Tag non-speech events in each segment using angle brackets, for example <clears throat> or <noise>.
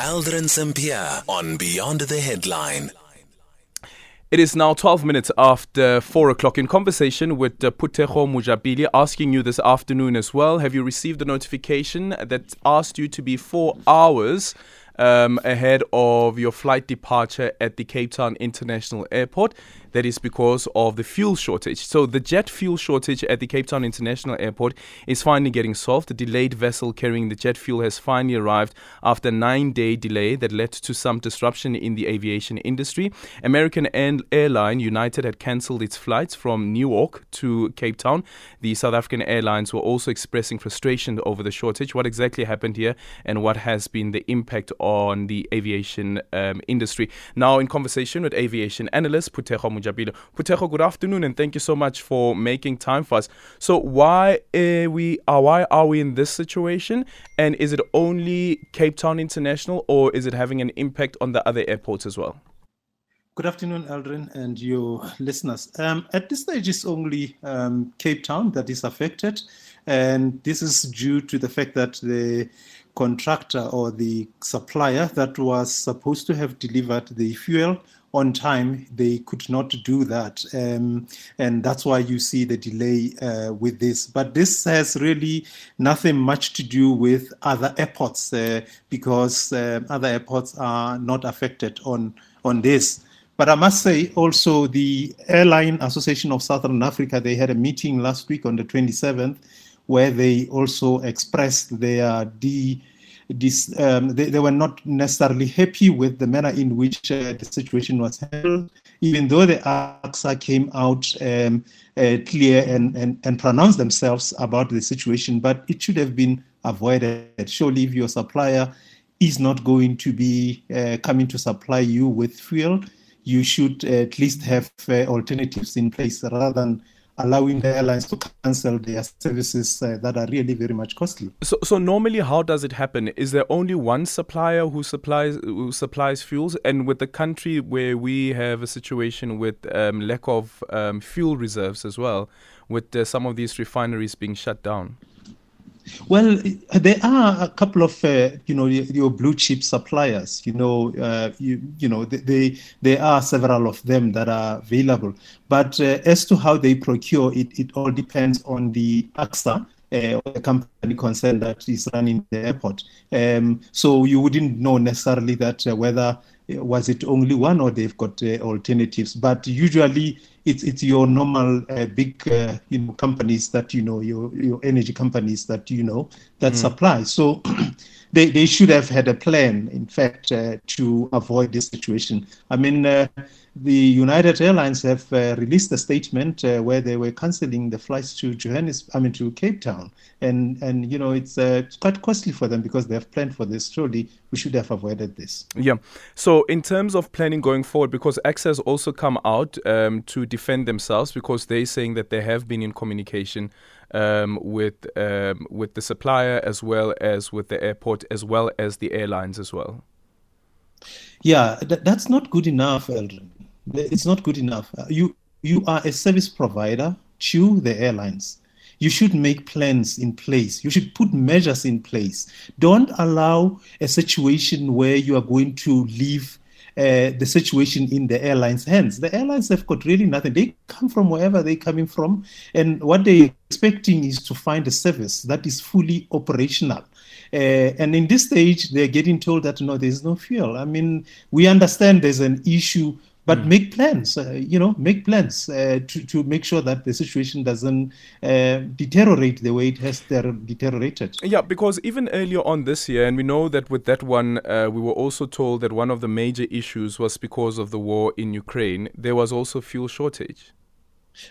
Aldrin Sampear on Beyond the Headline. It is now 12 minutes after 4 o'clock. In conversation with uh, Phuthego Mojapele, asking you this afternoon as well, have you received a notification that asked you to be four hours um, ahead of your flight departure at the Cape Town International Airport? That is because of the fuel shortage. So, the jet fuel shortage at the Cape Town International Airport is finally getting solved. The delayed vessel carrying the jet fuel has finally arrived after a nine day delay that led to some disruption in the aviation industry. American Airline United had cancelled its flights from Newark to Cape Town. The South African Airlines were also expressing frustration over the shortage. What exactly happened here and what has been the impact on the aviation um, industry? Now, in conversation with aviation analyst Phuthego Mojapele. Phuthego, good afternoon, and thank you so much for making time for us. So, why are uh, we uh, why are we in this situation? And is it only Cape Town International, or is it having an impact on the other airports as well? Good afternoon, Aldrin, and your listeners. Um, at this stage, it's only um, Cape Town that is affected, and this is due to the fact that the contractor or the supplier that was supposed to have delivered the fuel on time, they could not do that. Um, and that's why you see the delay uh, with this. But this has really nothing much to do with other airports uh, because uh, other airports are not affected on, on this. But I must say also the Airline Association of Southern Africa, they had a meeting last week on the 27th where they also expressed their de this, um, they, they, were not necessarily happy with the manner in which uh, the situation was handled, even though the ACSA came out um, uh, clear and, and, and pronounced themselves about the situation, but it should have been avoided. Surely, if your supplier is not going to be uh, coming to supply you with fuel, you should at least have uh, alternatives in place rather than allowing the airlines to cancel their services uh, that are really very much costly. So, so normally, how does it happen? Is there only one supplier who supplies who supplies fuels? And with the country where we have a situation with um, lack of um, fuel reserves as well, with uh, some of these refineries being shut down. Well, there are a couple of uh, you know your blue chip suppliers. You know, uh, you you know they, they, there are several of them that are available. But uh, as to how they procure it, it all depends on the ACSA. Uh, the company concerned that is running the airport. Um, so you wouldn't know necessarily that uh, whether was it only one or they've got uh, alternatives. But usually it's it's your normal uh, big uh, you know companies that you know your your energy companies that you know that mm. supply. So. <clears throat> they, they should have had a plan, in fact, uh, to avoid this situation. I mean, uh, the United Airlines have uh, released a statement uh, where they were cancelling the flights to Johannesburg, I mean to Cape Town, and and you know it's, uh, quite costly for them because they have planned for this. Surely we should have avoided this. Yeah. So in terms of planning going forward, because ACSA also come out um, to defend themselves because they're saying that they have been in communication um, with um, with the supplier as well as with the airport as well as the airlines as well. Yeah, th- that's not good enough, Aldrin. It's not good enough. Uh, you you are a service provider to the airlines. You should make plans in place. You should put measures in place. Don't allow a situation where you are going to leave uh, the situation in the airlines' hands. The airlines have got really nothing. They come from wherever they're coming from, and what they're expecting is to find a service that is fully operational. Uh, and in this stage, they're getting told that no, there's no fuel. I mean, we understand there's an issue but mm. make plans uh, you know make plans uh, to, to make sure that the situation doesn't uh, deteriorate the way it has deteriorated yeah because even earlier on this year and we know that with that one uh, we were also told that one of the major issues was because of the war in ukraine there was also fuel shortage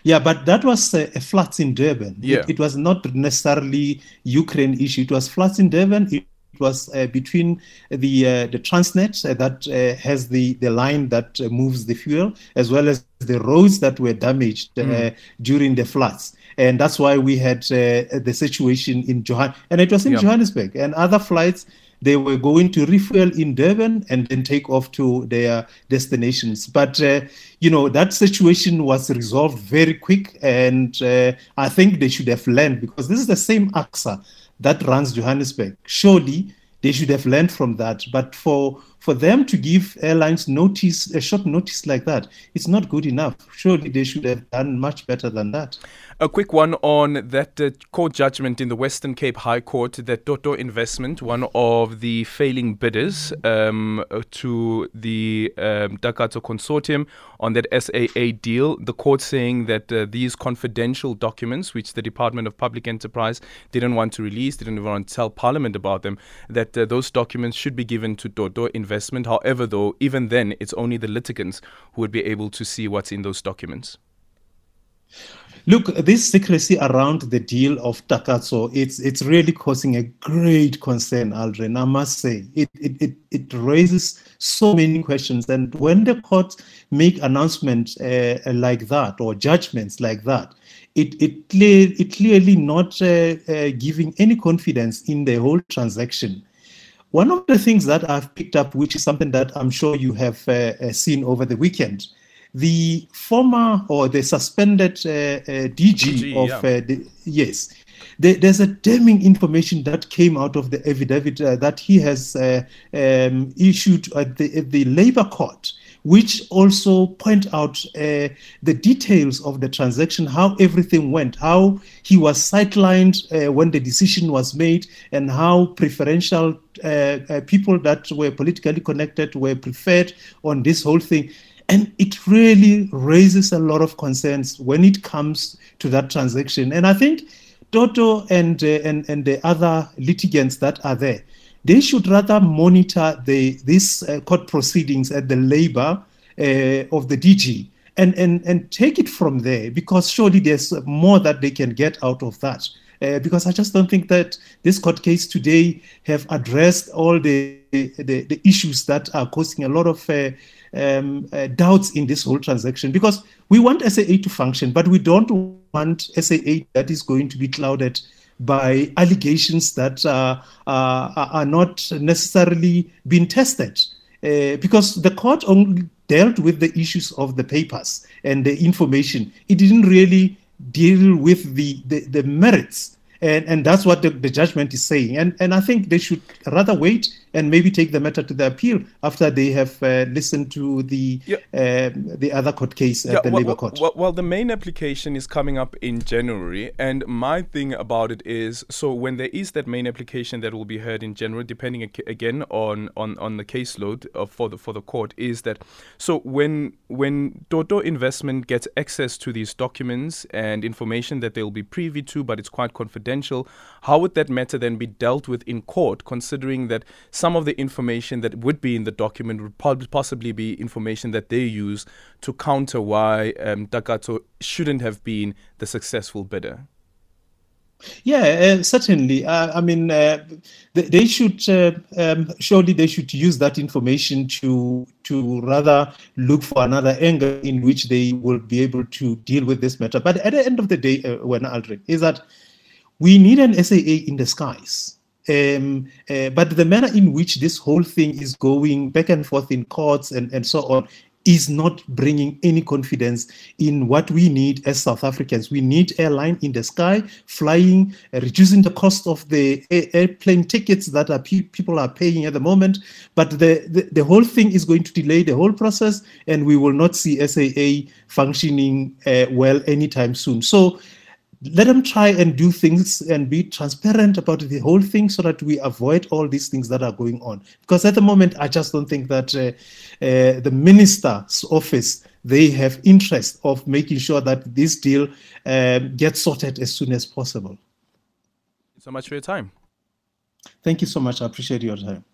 yeah, but that was a, a floods in Durban. Yeah. It, it, was not necessarily Ukraine issue. It was floods in Durban. It was uh, between the uh, the Transnet uh, that uh, has the the line that moves the fuel, as well as the roads that were damaged mm. during the floods. And that's why we had the situation in Johann, and it was in Johannesburg, and other flights they were going to refuel in Durban and then take off to their destinations. But uh, you know that situation was resolved very quick, and uh, I think they should have learned because this is the same ACSA that runs Johannesburg. Surely they should have learned from that. But for for them to give airlines notice, a short notice like that, it's not good enough. Surely they should have done much better than that. A quick one on that uh, court judgment in the Western Cape High Court that Toto Investment, one of the failing bidders um, to the um, Takatso consortium on that SAA deal, the court saying that uh, these confidential documents, which the Department of Public Enterprise didn't want to release, didn't want to tell Parliament about them, that uh, those documents should be given to Toto Investment. However, though, even then, it's only the litigants who would be able to see what's in those documents. Look, this secrecy around the deal of Takatso, it's it's really causing a great concern, Aldrin. I must say, it it, it, it raises so many questions. And when the court make announcements uh, like that or judgments like that, it it clear it clearly not uh, uh, giving any confidence in the whole transaction. One of the things that I've picked up, which is something that I'm sure you have uh, uh, seen over the weekend, the former or the suspended uh, uh, DG, DG, of yeah. Uh, the, yes, there's a damning information that came out of the affidavit uh, that he has uh, um, issued at the, at the labor court which also point out uh, the details of the transaction, how everything went, how he was sidelined uh, when the decision was made, and how preferential uh, people that were politically connected were preferred on this whole thing. And it really raises a lot of concerns when it comes to that transaction. And I think Toto and, uh, and, and the other litigants that are there, they should rather monitor the these uh, court proceedings at the labor uh, of the DG and, and, and take it from there because surely there's more that they can get out of that. Uh, because I just don't think that this court case today have addressed all the the, the issues that are causing a lot of uh, um, uh, doubts in this whole transaction. Because we want SAA to function, but we don't want SAA that is going to be clouded by allegations that uh, are not necessarily being tested. Uh, because the court only dealt with the issues of the papers and the information. It didn't really deal with the, the, the merits. And, and that's what the, the judgment is saying. And, and I think they should rather wait and maybe take the matter to the appeal after they have uh, listened to the yeah. um, the other court case at yeah, the well, Labour Court. Well, well, the main application is coming up in January, and my thing about it is so when there is that main application that will be heard in January, depending again on on, on the caseload of, for the for the court, is that so when when Toto Investment gets access to these documents and information that they'll be privy to, but it's quite confidential, how would that matter then be dealt with in court, considering that some of the information that would be in the document would possibly be information that they use to counter why um, Takatso shouldn't have been the successful bidder. Yeah, uh, certainly. Uh, I mean, uh, they, they, should uh, um, surely they should use that information to to rather look for another angle in which they will be able to deal with this matter. But at the end of the day, uh, when Aldrin is that we need an SAA in skies. Um, uh, but the manner in which this whole thing is going back and forth in courts and, and so on is not bringing any confidence in what we need as South Africans. We need airline in the sky, flying, uh, reducing the cost of the airplane tickets that are pe- people are paying at the moment. But the, the, the, whole thing is going to delay the whole process, and we will not see SAA functioning uh, well anytime soon. So let them try and do things and be transparent about the whole thing so that we avoid all these things that are going on. Because at the moment i just don't think that uh, uh, the minister's office they have interest of making sure that this deal um, gets sorted as soon as possible. So much for your time. Thank you so much. I appreciate your time